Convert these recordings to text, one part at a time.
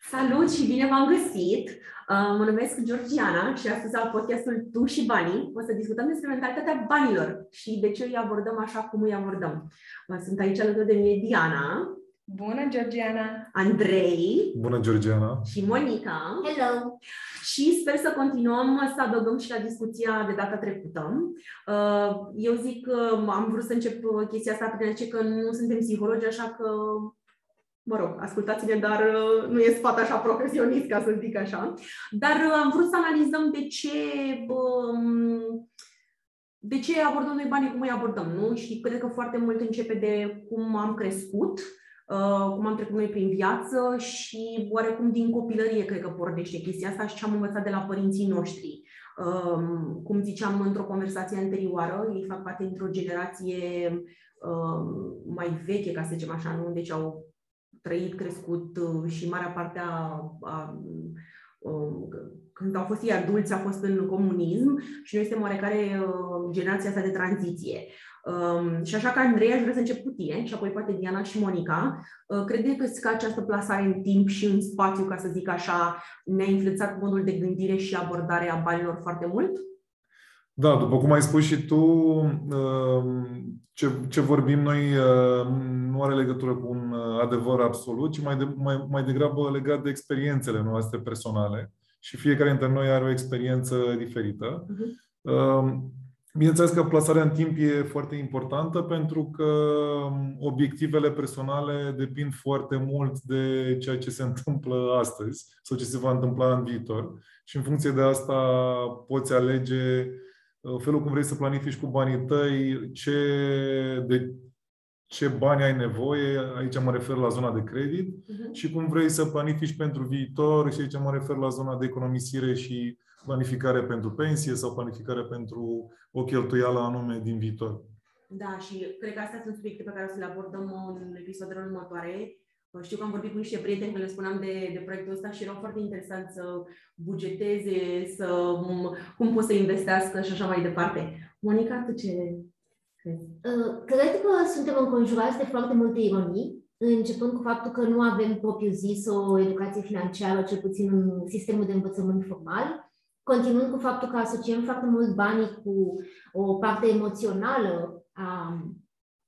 Salut și bine v-am găsit! Uh, mă numesc Georgiana și astăzi la podcastul Tu și Banii o să discutăm despre mentalitatea banilor și de ce îi abordăm așa cum îi abordăm. Uh, sunt aici alături de mine Diana. Bună, Georgiana! Andrei. Bună, Georgiana! Și Monica. Hello! Și sper să continuăm să adăugăm și la discuția de data trecută. Uh, eu zic că am vrut să încep chestia asta prin a că nu suntem psihologi, așa că mă rog, ascultați-ne, dar uh, nu e sfat așa profesionist, ca să zic așa. Dar uh, am vrut să analizăm de ce, um, de ce abordăm noi banii, cum îi abordăm, nu? Și cred că foarte mult începe de cum am crescut, uh, cum am trecut noi prin viață și oarecum din copilărie cred că pornește chestia asta și ce am învățat de la părinții noștri. Um, cum ziceam într-o conversație anterioară, ei fac parte dintr-o generație um, mai veche, ca să zicem așa, nu? Deci au trăit, crescut uh, și marea parte a, a um, când au fost ei adulți, a fost în comunism și noi suntem oarecare uh, generația asta de tranziție. Um, și așa că, Andrei, aș vrea să încep cu tine și apoi poate Diana și Monica. Uh, credeți că această plasare în timp și în spațiu, ca să zic așa, ne-a influențat modul de gândire și abordare a banilor foarte mult? Da, după cum ai spus și tu, ce, ce vorbim noi nu are legătură cu un adevăr absolut, ci mai, de, mai, mai degrabă legat de experiențele noastre personale. Și fiecare dintre noi are o experiență diferită. Uh-huh. Bineînțeles că plasarea în timp e foarte importantă pentru că obiectivele personale depind foarte mult de ceea ce se întâmplă astăzi sau ce se va întâmpla în viitor. Și în funcție de asta poți alege felul cum vrei să planifici cu banii tăi, ce, de ce bani ai nevoie, aici mă refer la zona de credit, uh-huh. și cum vrei să planifici pentru viitor, și aici mă refer la zona de economisire și planificare pentru pensie sau planificare pentru o cheltuială anume din viitor. Da, și cred că astea sunt subiecte pe care o să le abordăm în episoadele următoare. Știu că am vorbit cu niște prieteni când le spuneam de, de proiectul ăsta și erau foarte interesanți să bugeteze, să, cum pot să investească și așa mai departe. Monica, tu ce crezi? Uh, cred că suntem înconjurați de foarte multe ironii, începând cu faptul că nu avem propriu zis o educație financiară, cel puțin în sistemul de învățământ formal, continuând cu faptul că asociem foarte mult banii cu o parte emoțională a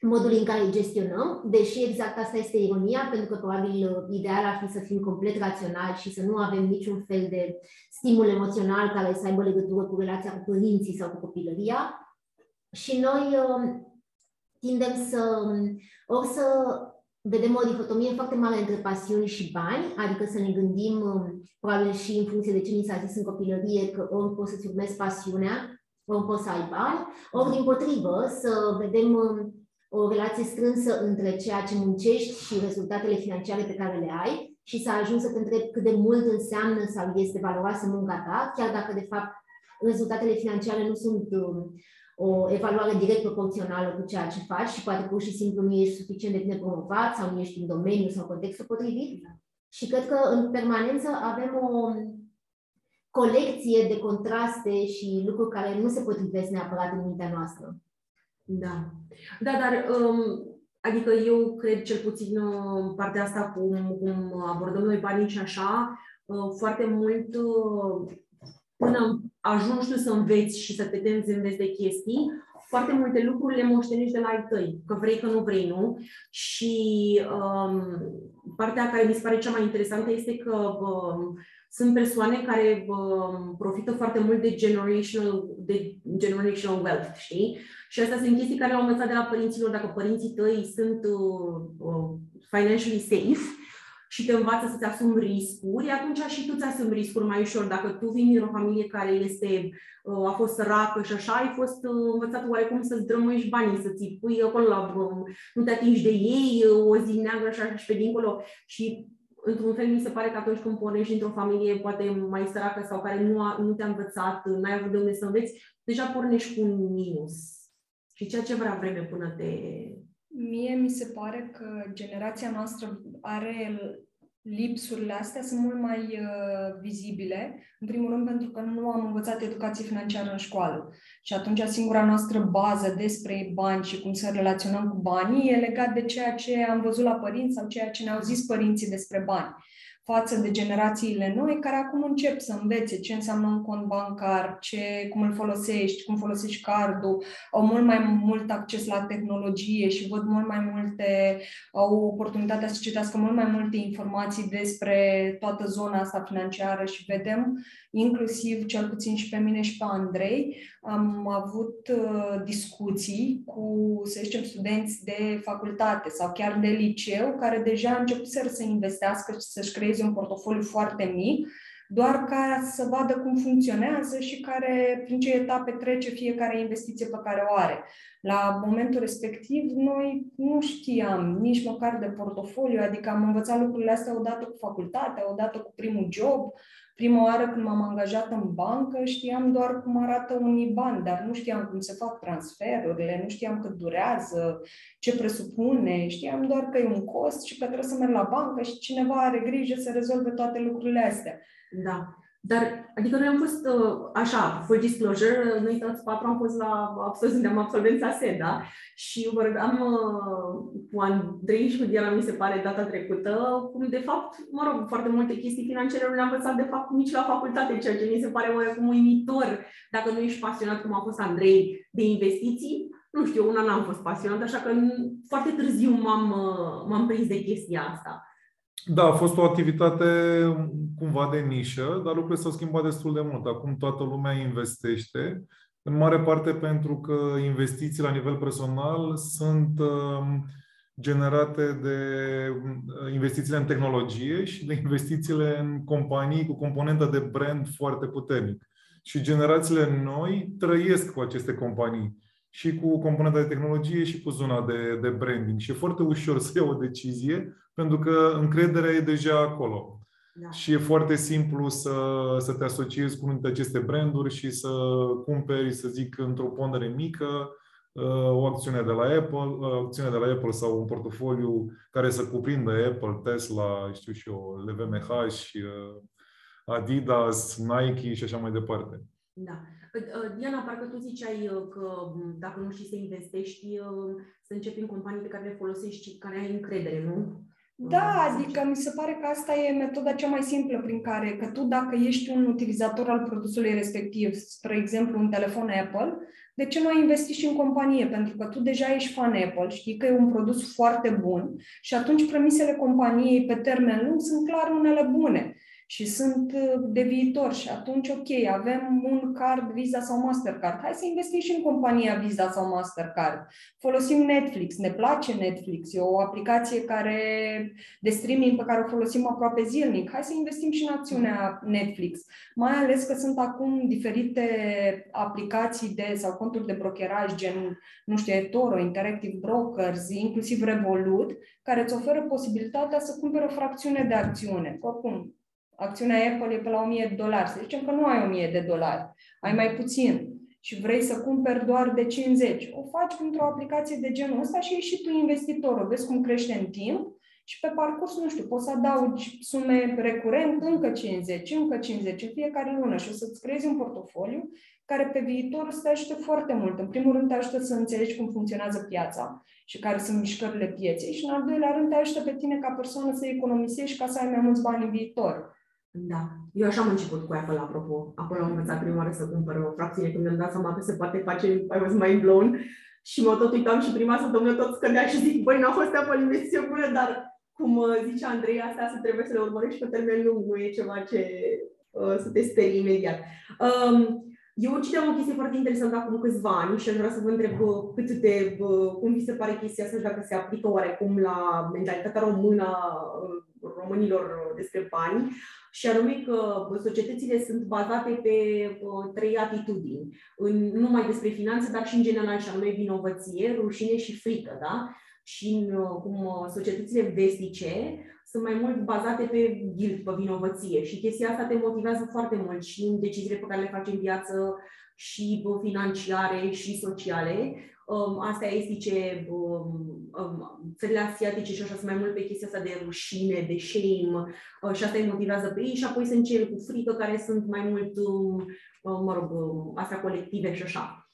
modul în care îi gestionăm, deși exact asta este ironia, pentru că probabil ideal ar fi să fim complet raționali și să nu avem niciun fel de stimul emoțional care să aibă legătură cu relația cu părinții sau cu copilăria. Și noi um, tindem să, ori să vedem o dihotomie foarte mare între pasiuni și bani, adică să ne gândim, um, probabil și în funcție de ce ni s-a zis în copilărie, că ori poți să-ți urmezi pasiunea, ori poți să ai bani, ori din potrivă să vedem um, o relație strânsă între ceea ce muncești și rezultatele financiare pe care le ai și să ajungi să te întrebi cât de mult înseamnă sau este valoroasă munca ta, chiar dacă de fapt rezultatele financiare nu sunt um, o evaluare direct proporțională cu ceea ce faci și poate pur și simplu nu ești suficient de bine promovat sau nu ești în domeniu sau contextul potrivit. Și cred că în permanență avem o colecție de contraste și lucruri care nu se potrivesc neapărat în mintea noastră. Da. Da, dar um, adică eu cred cel puțin uh, partea asta cum, cum abordăm noi banii și așa, uh, foarte mult uh, până ajungi tu să înveți și să te temți să înveți de chestii, foarte multe lucruri le moștenești de la ai tăi, că vrei, că nu vrei, nu? Și um, partea care mi se pare cea mai interesantă este că um, sunt persoane care um, profită foarte mult de generational, de generational wealth, știi? Și astea sunt chestii care le-au învățat de la părinților. Dacă părinții tăi sunt uh, uh, financially safe și te învață să-ți asumi riscuri, atunci și tu ți-asumi riscuri mai ușor. Dacă tu vii din o familie care este, uh, a fost săracă și așa, ai fost uh, învățat oarecum să-ți drămâși banii, să-ți pui acolo la, uh, nu te atingi de ei, uh, o zi neagră așa și pe dincolo. Și într-un fel, mi se pare că atunci când pornești într-o familie poate mai săracă sau care nu, a, nu te-a învățat, n-ai avut de unde să înveți, deja pornești cu un minus și ceea ce vrea vreme până te... Mie mi se pare că generația noastră are lipsurile astea sunt mult mai uh, vizibile, în primul rând pentru că nu am învățat educație financiară în școală. Și atunci singura noastră bază despre bani și cum să relaționăm cu banii e legat de ceea ce am văzut la părinți sau ceea ce ne-au zis părinții despre bani față de generațiile noi care acum încep să învețe ce înseamnă un cont bancar, ce, cum îl folosești, cum folosești cardul, au mult mai mult acces la tehnologie și văd mult mai multe, au oportunitatea să citească mult mai multe informații despre toată zona asta financiară și vedem inclusiv, cel puțin și pe mine și pe Andrei, am avut uh, discuții cu, să zicem, studenți de facultate sau chiar de liceu, care deja început să investească și să-și creeze un portofoliu foarte mic, doar ca să vadă cum funcționează și care, prin ce etape trece fiecare investiție pe care o are. La momentul respectiv, noi nu știam nici măcar de portofoliu, adică am învățat lucrurile astea odată cu facultatea, odată cu primul job, Prima oară când m-am angajat în bancă știam doar cum arată un IBAN, dar nu știam cum se fac transferurile, nu știam cât durează, ce presupune, știam doar că e un cost și că trebuie să merg la bancă și cineva are grijă să rezolve toate lucrurile astea. Da. Dar, adică noi am fost uh, așa, full disclosure, noi toți patru am fost la, suntem absolvența SED, da? Și vorbeam uh, cu Andrei și cu Diana, mi se pare, data trecută, cum de fapt, mă rog, foarte multe chestii financiare nu le-am învățat de fapt nici la facultate, ceea ce mi se pare oarecum uimitor. Dacă nu ești pasionat, cum a fost Andrei, de investiții, nu știu, una n-am fost pasionat, așa că foarte târziu m-am, uh, m-am prins de chestia asta. Da, a fost o activitate cumva de nișă, dar lucrurile s-au schimbat destul de mult. Acum toată lumea investește, în mare parte pentru că investiții la nivel personal sunt um, generate de uh, investițiile în tehnologie și de investițiile în companii cu componentă de brand foarte puternic. Și generațiile noi trăiesc cu aceste companii și cu componenta de tehnologie și cu zona de, de branding. Și e foarte ușor să iau o decizie pentru că încrederea e deja acolo. Da. Și e foarte simplu să, să te asociezi cu unul dintre aceste branduri și să cumperi, să zic, într-o pondere mică uh, o acțiune de la Apple, o uh, acțiune de la Apple sau un portofoliu care să cuprindă Apple, Tesla, știu și eu, LVMH, uh, Adidas, Nike și așa mai departe. Da. Diana, parcă tu ziceai că dacă nu știi să investești, să începi în companii pe care le folosești și care ai încredere, nu? Da, adică mi se pare că asta e metoda cea mai simplă prin care, că tu dacă ești un utilizator al produsului respectiv, spre exemplu un telefon Apple, de ce nu ai investi și în companie? Pentru că tu deja ești fan Apple, știi că e un produs foarte bun și atunci premisele companiei pe termen lung sunt clar unele bune și sunt uh, de viitor și atunci, ok, avem un card Visa sau Mastercard. Hai să investim și în compania Visa sau Mastercard. Folosim Netflix, ne place Netflix, e o aplicație care, de streaming pe care o folosim aproape zilnic. Hai să investim și în acțiunea Netflix. Mai ales că sunt acum diferite aplicații de sau conturi de brokeraj, gen, nu știu, eToro, Interactive Brokers, inclusiv Revolut, care îți oferă posibilitatea să cumperi o fracțiune de acțiune. Oricum, acțiunea Apple e pe la 1000 de dolari. Să zicem că nu ai 1000 de dolari, ai mai puțin și vrei să cumperi doar de 50. O faci printr-o aplicație de genul ăsta și ești și tu investitor. O vezi cum crește în timp și pe parcurs, nu știu, poți să adaugi sume recurent, încă 50, încă 50 în fiecare lună și o să-ți creezi un portofoliu care pe viitor îți te ajută foarte mult. În primul rând te ajută să înțelegi cum funcționează piața și care sunt mișcările pieței și în al doilea rând te ajută pe tine ca persoană să economisești ca să ai mai mulți bani în viitor. Da. Eu așa am început cu Apple, apropo. Acolo am învățat prima oară să cumpăr o fracțiune când mi-am dat seama că se poate face, I was mind blown. Și mă tot uitam și prima săptămână tot scădea și zic, băi, n-a fost Apple investiție bună, dar cum uh, zice Andrei, asta să trebuie să le urmărești pe termen lung, nu e ceva ce uh, să te sperii imediat. Um, eu citeam o chestie foarte interesantă acum câțiva ani și aș vrea să vă întreb uh, cât de, uh, cum vi se pare chestia asta și dacă se aplică oarecum la mentalitatea română românilor despre bani și anume că societățile sunt bazate pe uh, trei atitudini, în, nu numai despre finanțe, dar și în general, și anume vinovăție, rușine și frică, da? Și în, uh, cum uh, societățile vestice sunt mai mult bazate pe guilt, pe vinovăție. Și chestia asta te motivează foarte mult și în deciziile pe care le faci în viață și financiare și sociale um, astea estice, um, um, țările asiatice și așa sunt mai mult pe chestia asta de rușine, de shame uh, și asta îi motivează pe ei și apoi sunt cele cu frică care sunt mai mult, um, uh, mă rog, um, astea colective și așa.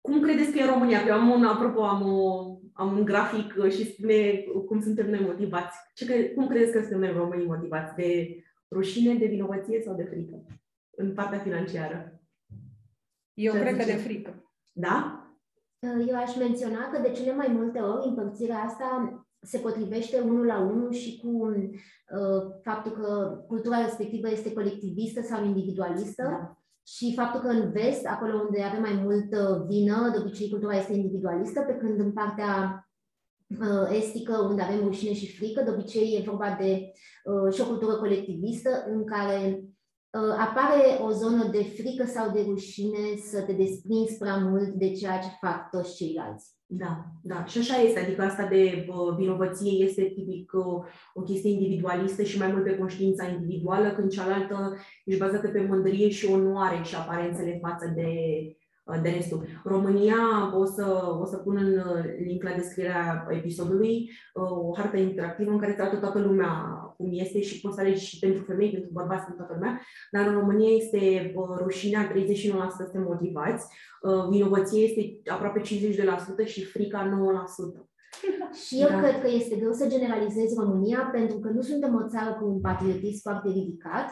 cum credeți că e România? Că eu am un, apropo, am, o, am un grafic și spune cum suntem noi motivați. Ce cre- cum credeți că suntem noi românii motivați? De rușine, de vinovăție sau de frică? În partea financiară. Eu Ce cred că zice? de frică. Da? Eu aș menționa că de cele mai multe ori împărțirea asta se potrivește unul la unul și cu uh, faptul că cultura respectivă este colectivistă sau individualistă Da. și faptul că în vest, acolo unde avem mai mult uh, vină, de obicei cultura este individualistă, pe când în partea uh, estică, unde avem rușine și frică, de obicei e vorba de uh, și o cultură colectivistă în care uh, apare o zonă de frică sau de rușine să te desprinzi prea mult de ceea ce fac toți ceilalți. Da, da. Și așa este. Adică asta de bă, vinovăție este tipic o, o chestie individualistă și mai mult pe conștiința individuală, când cealaltă ești bazată pe mândrie și onoare și aparențele față de, de restul. România, o să, o să pun în link la descrierea episodului, o hartă interactivă în care îți arată toată lumea cum este și poți să alegi și pentru femei, pentru bărbați, pentru toată lumea, dar în România este bă, rușinea 31% suntem motivați, uh, vinovăție este aproape 50% și frica 9%. Și eu Da. cred că este greu să generalizezi România pentru că nu suntem o țară cu un patriotism foarte ridicat.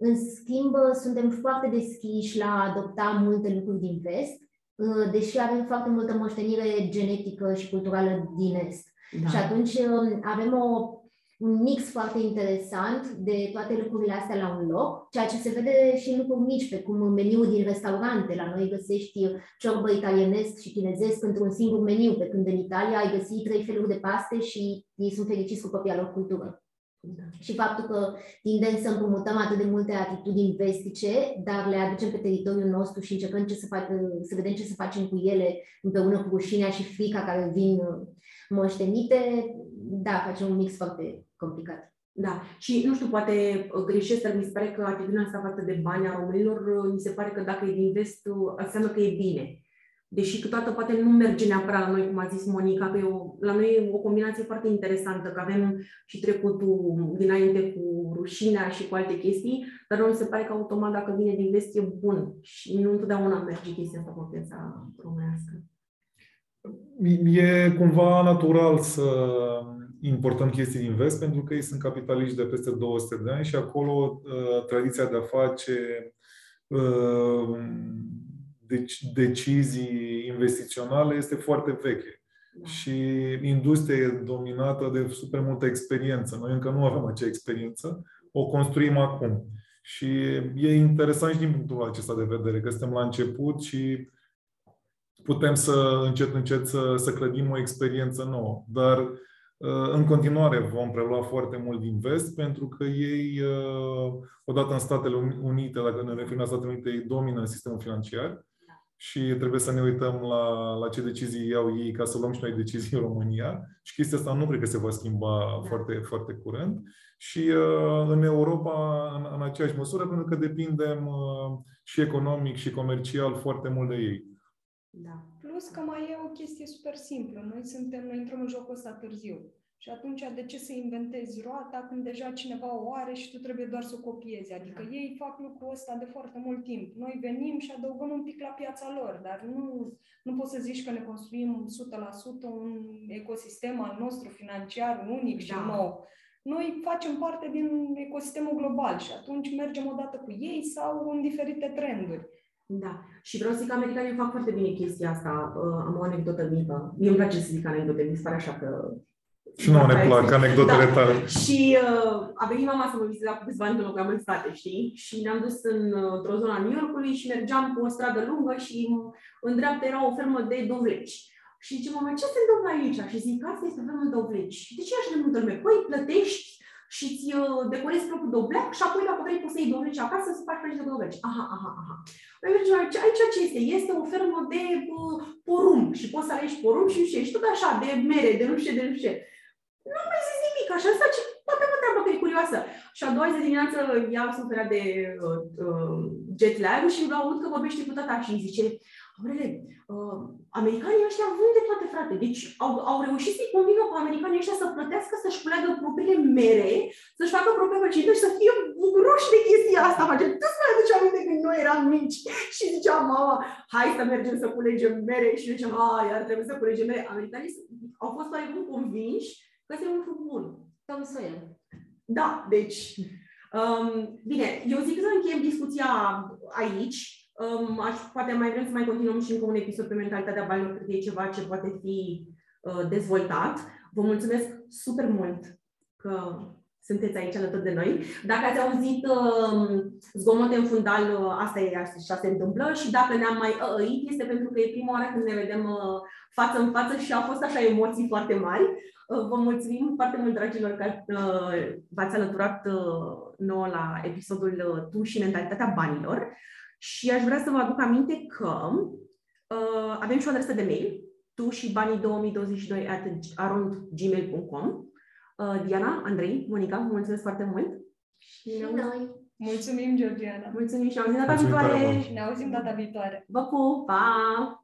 În schimb, suntem foarte deschiși la a adopta multe lucruri din vest, uh, deși avem foarte multă moștenire genetică și culturală din est. Da. Și atunci um, avem o, un mix foarte interesant de toate lucrurile astea la un loc, ceea ce se vede și în lucruri mici, pe cum meniul din restaurante. La noi găsești ciorbă italienesc și chinezesc într-un singur meniu, pe când în Italia ai găsit trei feluri de paste și ei sunt fericiți cu propria lor cultură. Da. Și faptul că tindem să împrumutăm atât de multe atitudini vestice, dar le aducem pe teritoriul nostru și încercăm ce să, fac, să vedem ce să facem cu ele împreună cu rușinea și frica care vin uh, moștenite, da, facem un mix foarte complicat. Da, și nu știu, poate uh, greșesc, dar mi se pare că atitudinea asta față de bani a românilor, uh, mi se pare că dacă e din vest, uh, înseamnă că e bine. Deși câteodată poate nu merge neapărat la noi, cum a zis Monica, că e o, la noi e o combinație foarte interesantă, că avem și trecutul dinainte cu rușinea și cu alte chestii, dar nu mi se pare că automat dacă vine din vest e bun și nu întotdeauna merge chestia asta cu piața românească. E cumva natural să importăm chestii din vest pentru că ei sunt capitaliști de peste 200 de ani și acolo uh, tradiția de a face uh, deci, decizii investiționale este foarte veche. Da. Și industria e dominată de super multă experiență. Noi încă nu avem acea experiență, o construim acum. Și e interesant și din punctul acesta de vedere, că suntem la început și putem să încet, încet să, să clădim o experiență nouă. Dar uh, în continuare vom prelua foarte mult din vest pentru că ei, uh, odată în Statele Unite, dacă ne referim la Statele Unite, ei domină sistemul financiar și trebuie să ne uităm la, la ce decizii iau ei ca să luăm și noi decizii în România. Și chestia asta nu cred că se va schimba Da. foarte, foarte curând. Și uh, în Europa, în, în aceeași măsură, pentru că depindem uh, și economic și comercial foarte mult de ei. Da. Plus că mai e o chestie super simplă. Noi suntem, noi intrăm în jocul ăsta târziu. Și atunci de ce să inventezi roata când deja cineva o are și tu trebuie doar să o copiezi? Adică ei fac lucrul ăsta de foarte mult timp. Noi venim și adăugăm un pic la piața lor, dar nu, nu poți să zici că ne construim 100% un ecosistem al nostru financiar unic și Da. nou. Noi facem parte din ecosistemul global și atunci mergem odată cu ei sau în diferite trenduri. Da. Și vreau să zic că americanii fac foarte bine chestia asta. Uh, am o anecdotă mică. Mie îmi place să zic anecdote, mi se pare așa că... Și nouă ne Da, plac este- anecdotele da. tale. Și uh, a venit mama să mă viziteze cu câțiva ani când locuiam în state, știi? Și ne-am dus în, uh, într-o zonă a New Yorkului și mergeam pe o stradă lungă și m- în dreapta era o fermă de dovleci. Și zice, mama, ce se întâmplă aici? Și zic, asta este o fermă de dovleci. De ce așa de multă lume? Păi, plătești și îți uh, decorezi propriul dovleac și apoi dacă vrei poți să iei dovleci acasă să faci prăjit de dovleci. Aha, aha, aha. Păi mergem aici, aici ce este? Este o fermă de uh, porumb și poți să alegi porumb și nu știu ce. Și tot așa, de mere, de nu știu ce, de nu știu ce. Nu mai zis nimic, așa asta ce toată mă întreabă că e curioasă. Și a doua zi de dimineață ea suferea de uh, uh, jet lag și aud că vorbește cu tata și îi zice Aurele, uh, americanii ăștia vând de toate, frate. Deci au, au reușit să-i convingă pe americanii ăștia să plătească, să-și culeagă propriile mere, să-și facă propriile măcină și să fie bucuroși de chestia asta. Face, tu să mai aduci aminte când noi eram mici și ziceam, mama, hai să mergem să culegem mere și ziceam, a, iar trebuie să culegem mere. Americanii au fost oarecum convinși că este un lucru bun. Tom Sawyer. Da, deci Um, bine, eu zic să încheiem discuția aici. Um, aș, poate mai vrem să mai continuăm și încă un episod pe mentalitatea banilor, cred că e ceva ce poate fi uh, dezvoltat. Vă mulțumesc super mult că sunteți aici alături de noi. Dacă ați auzit uh, zgomote în fundal, uh, asta e așa se întâmplă și dacă ne-am mai ăit, este pentru că e prima oară când ne vedem uh, față în față și au fost așa emoții foarte mari. Uh, vă mulțumim foarte mult, dragilor, că uh, v-ați alăturat uh, nouă la episodul uh, Tu și mentalitatea banilor. Și aș vrea să vă aduc aminte că uh, avem și o adresă de mail, tu și banii 2022 at gmail.com. Uh, Diana, Andrei, Monica, mulțumesc foarte mult. Și noi. Mulțumim, Georgiana. Mulțumim și ne auzim data viitoare. Și ne auzim data viitoare. Vă pup, pa!